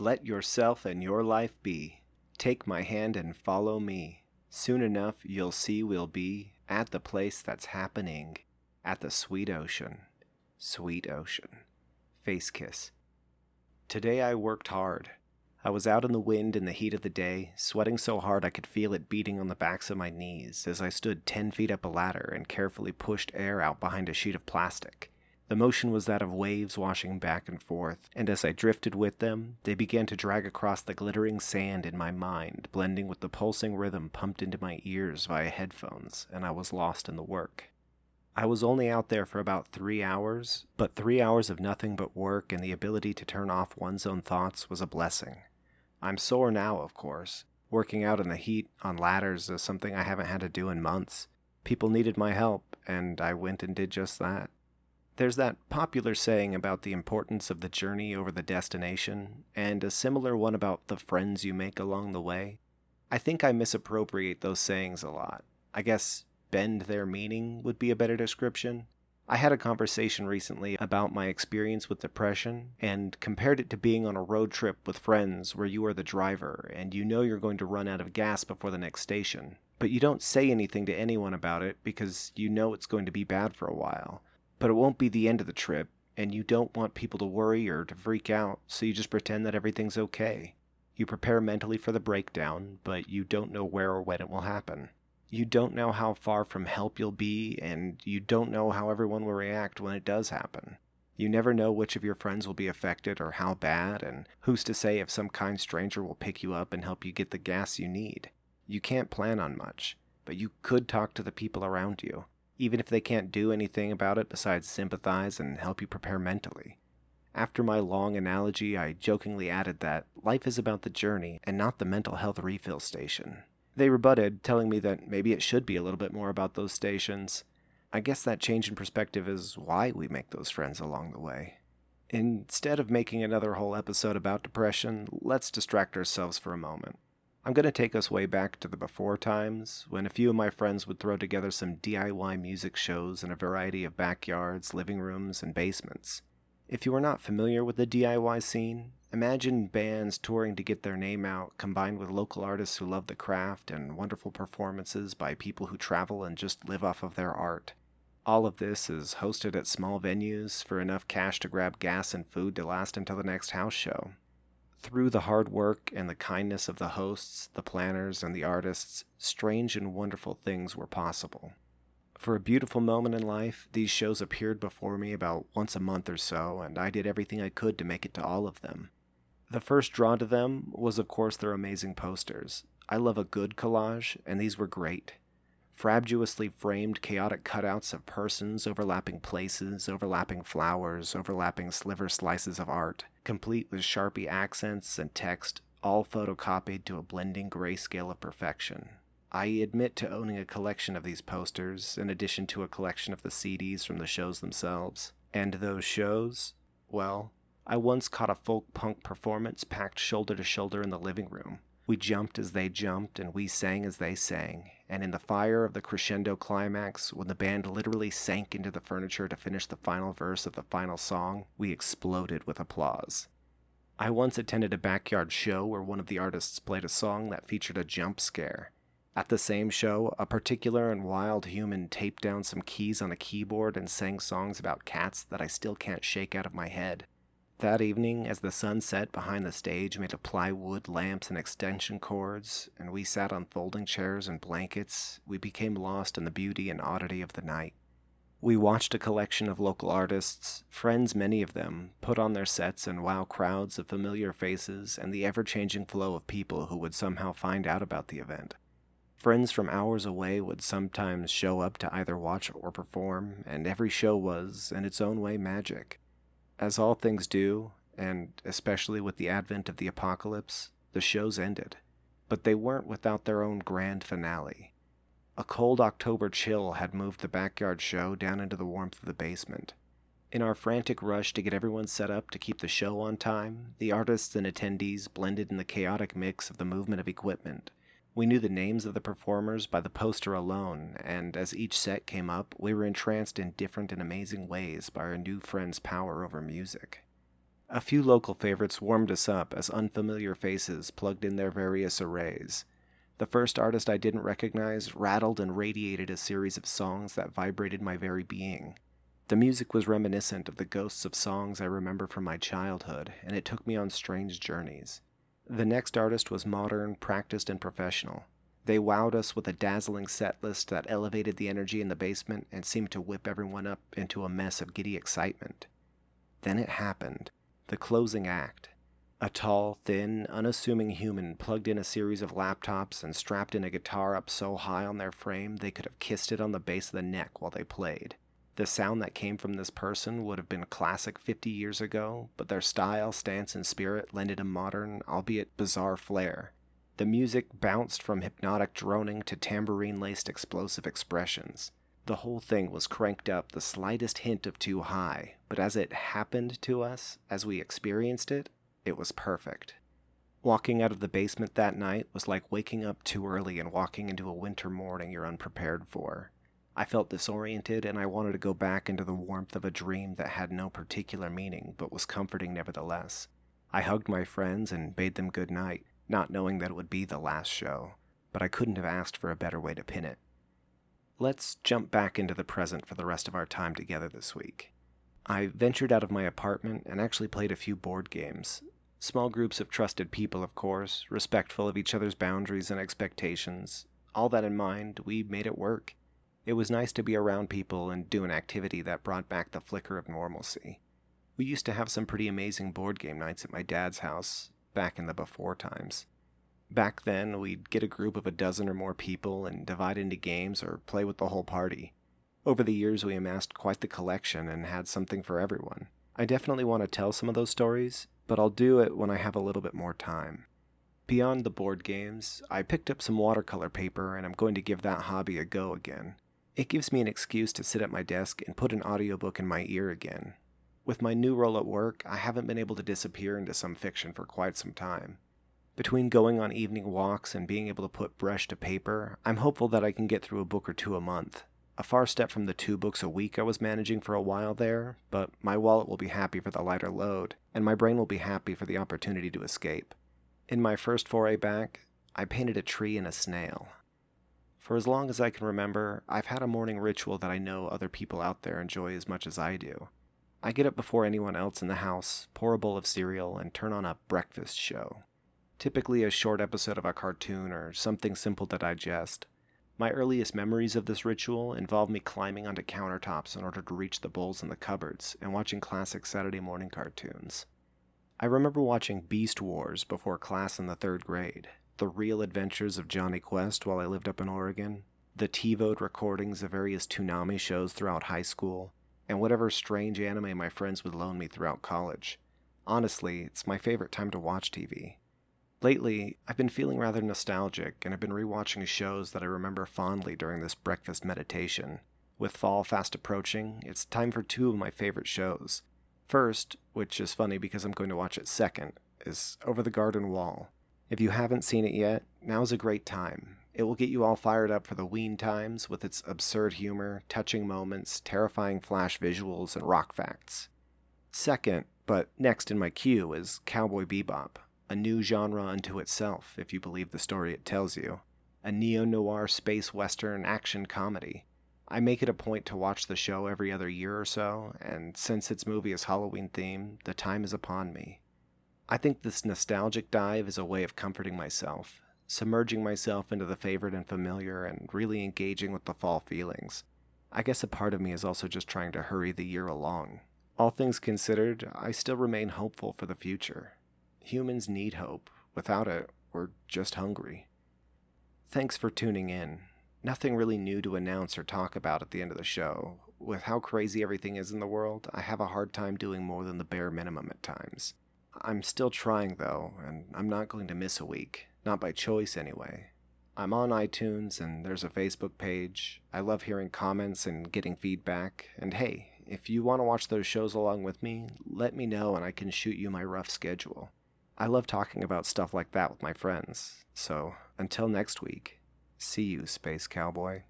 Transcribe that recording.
Let yourself and your life be. Take my hand and follow me. Soon enough you'll see we'll be at the place that's happening, at the sweet ocean. Sweet ocean. Face kiss. Today I worked hard. I was out in the wind in the heat of the day, sweating so hard I could feel it beating on the backs of my knees as I stood 10 feet up a ladder and carefully pushed air out behind a sheet of plastic. The motion was that of waves washing back and forth, and as I drifted with them, they began to drag across the glittering sand in my mind, blending with the pulsing rhythm pumped into my ears via headphones, and I was lost in the work. I was only out there for about three hours, but three hours of nothing but work and the ability to turn off one's own thoughts was a blessing. I'm sore now, of course. Working out in the heat on ladders is something I haven't had to do in months. People needed my help, and I went and did just that. There's that popular saying about the importance of the journey over the destination, and a similar one about the friends you make along the way. I think I misappropriate those sayings a lot. I guess bend their meaning would be a better description. I had a conversation recently about my experience with depression and compared it to being on a road trip with friends where you are the driver and you know you're going to run out of gas before the next station. But you don't say anything to anyone about it because you know it's going to be bad for a while. But it won't be the end of the trip, and you don't want people to worry or to freak out, so you just pretend that everything's okay. You prepare mentally for the breakdown, but you don't know where or when it will happen. You don't know how far from help you'll be, and you don't know how everyone will react when it does happen. You never know which of your friends will be affected or how bad, and who's to say if some kind stranger will pick you up and help you get the gas you need. You can't plan on much, but you could talk to the people around you even if they can't do anything about it besides sympathize and help you prepare mentally. After my long analogy, I jokingly added that life is about the journey and not the mental health refill station. They rebutted, telling me that maybe it should be a little bit more about those stations. I guess that change in perspective is why we make those friends along the way. Instead of making another whole episode about depression, let's distract ourselves for a moment. I'm going to take us way back to the before times when a few of my friends would throw together some DIY music shows in a variety of backyards, living rooms, and basements. If you are not familiar with the DIY scene, imagine bands touring to get their name out combined with local artists who love the craft and wonderful performances by people who travel and just live off of their art. All of this is hosted at small venues for enough cash to grab gas and food to last until the next house show. Through the hard work and the kindness of the hosts, the planners, and the artists, strange and wonderful things were possible. For a beautiful moment in life, these shows appeared before me about once a month or so, and I did everything I could to make it to all of them. The first draw to them was, of course, their amazing posters. I love a good collage, and these were great frabjulously framed chaotic cutouts of persons, overlapping places, overlapping flowers, overlapping sliver slices of art, complete with sharpie accents and text, all photocopied to a blending grayscale of perfection. I admit to owning a collection of these posters, in addition to a collection of the CDs from the shows themselves. And those shows, well, I once caught a folk punk performance packed shoulder to shoulder in the living room. We jumped as they jumped, and we sang as they sang. And in the fire of the crescendo climax, when the band literally sank into the furniture to finish the final verse of the final song, we exploded with applause. I once attended a backyard show where one of the artists played a song that featured a jump scare. At the same show, a particular and wild human taped down some keys on a keyboard and sang songs about cats that I still can't shake out of my head. That evening, as the sun set behind the stage made of plywood, lamps, and extension cords, and we sat on folding chairs and blankets, we became lost in the beauty and oddity of the night. We watched a collection of local artists, friends many of them, put on their sets and wow crowds of familiar faces and the ever changing flow of people who would somehow find out about the event. Friends from hours away would sometimes show up to either watch or perform, and every show was, in its own way, magic. As all things do, and especially with the advent of the apocalypse, the shows ended. But they weren't without their own grand finale. A cold October chill had moved the backyard show down into the warmth of the basement. In our frantic rush to get everyone set up to keep the show on time, the artists and attendees blended in the chaotic mix of the movement of equipment, we knew the names of the performers by the poster alone, and as each set came up, we were entranced in different and amazing ways by our new friend's power over music. A few local favorites warmed us up as unfamiliar faces plugged in their various arrays. The first artist I didn't recognize rattled and radiated a series of songs that vibrated my very being. The music was reminiscent of the ghosts of songs I remember from my childhood, and it took me on strange journeys. The next artist was modern, practiced, and professional. They wowed us with a dazzling set list that elevated the energy in the basement and seemed to whip everyone up into a mess of giddy excitement. Then it happened the closing act. A tall, thin, unassuming human plugged in a series of laptops and strapped in a guitar up so high on their frame they could have kissed it on the base of the neck while they played. The sound that came from this person would have been classic 50 years ago, but their style, stance, and spirit lended a modern, albeit bizarre flair. The music bounced from hypnotic droning to tambourine laced explosive expressions. The whole thing was cranked up the slightest hint of too high, but as it happened to us, as we experienced it, it was perfect. Walking out of the basement that night was like waking up too early and walking into a winter morning you're unprepared for. I felt disoriented and I wanted to go back into the warmth of a dream that had no particular meaning but was comforting nevertheless. I hugged my friends and bade them good night, not knowing that it would be the last show, but I couldn't have asked for a better way to pin it. Let's jump back into the present for the rest of our time together this week. I ventured out of my apartment and actually played a few board games. Small groups of trusted people, of course, respectful of each other's boundaries and expectations. All that in mind, we made it work. It was nice to be around people and do an activity that brought back the flicker of normalcy. We used to have some pretty amazing board game nights at my dad's house, back in the before times. Back then, we'd get a group of a dozen or more people and divide into games or play with the whole party. Over the years, we amassed quite the collection and had something for everyone. I definitely want to tell some of those stories, but I'll do it when I have a little bit more time. Beyond the board games, I picked up some watercolor paper and I'm going to give that hobby a go again. It gives me an excuse to sit at my desk and put an audiobook in my ear again. With my new role at work, I haven't been able to disappear into some fiction for quite some time. Between going on evening walks and being able to put brush to paper, I'm hopeful that I can get through a book or two a month. A far step from the two books a week I was managing for a while there, but my wallet will be happy for the lighter load, and my brain will be happy for the opportunity to escape. In my first foray back, I painted a tree and a snail. For as long as I can remember, I've had a morning ritual that I know other people out there enjoy as much as I do. I get up before anyone else in the house, pour a bowl of cereal, and turn on a breakfast show typically a short episode of a cartoon or something simple to digest. My earliest memories of this ritual involve me climbing onto countertops in order to reach the bowls in the cupboards and watching classic Saturday morning cartoons. I remember watching Beast Wars before class in the third grade, the real adventures of Jonny Quest while I lived up in Oregon, the TiVoed recordings of various Toonami shows throughout high school, and whatever strange anime my friends would loan me throughout college. Honestly, it's my favorite time to watch TV. Lately, I've been feeling rather nostalgic and have been rewatching shows that I remember fondly during this breakfast meditation. With fall fast approaching, it's time for two of my favorite shows. First, which is funny because I'm going to watch it second, is Over the Garden Wall. If you haven't seen it yet, now's a great time. It will get you all fired up for the ween times with its absurd humor, touching moments, terrifying flash visuals, and rock facts. Second, but next in my queue, is Cowboy Bebop a new genre unto itself, if you believe the story it tells you. A neo noir space western action comedy. I make it a point to watch the show every other year or so, and since its movie is Halloween themed, the time is upon me. I think this nostalgic dive is a way of comforting myself, submerging myself into the favorite and familiar, and really engaging with the fall feelings. I guess a part of me is also just trying to hurry the year along. All things considered, I still remain hopeful for the future. Humans need hope. Without it, we're just hungry. Thanks for tuning in. Nothing really new to announce or talk about at the end of the show. With how crazy everything is in the world, I have a hard time doing more than the bare minimum at times. I'm still trying, though, and I'm not going to miss a week. Not by choice, anyway. I'm on iTunes, and there's a Facebook page. I love hearing comments and getting feedback. And hey, if you want to watch those shows along with me, let me know and I can shoot you my rough schedule. I love talking about stuff like that with my friends. So, until next week, see you, Space Cowboy.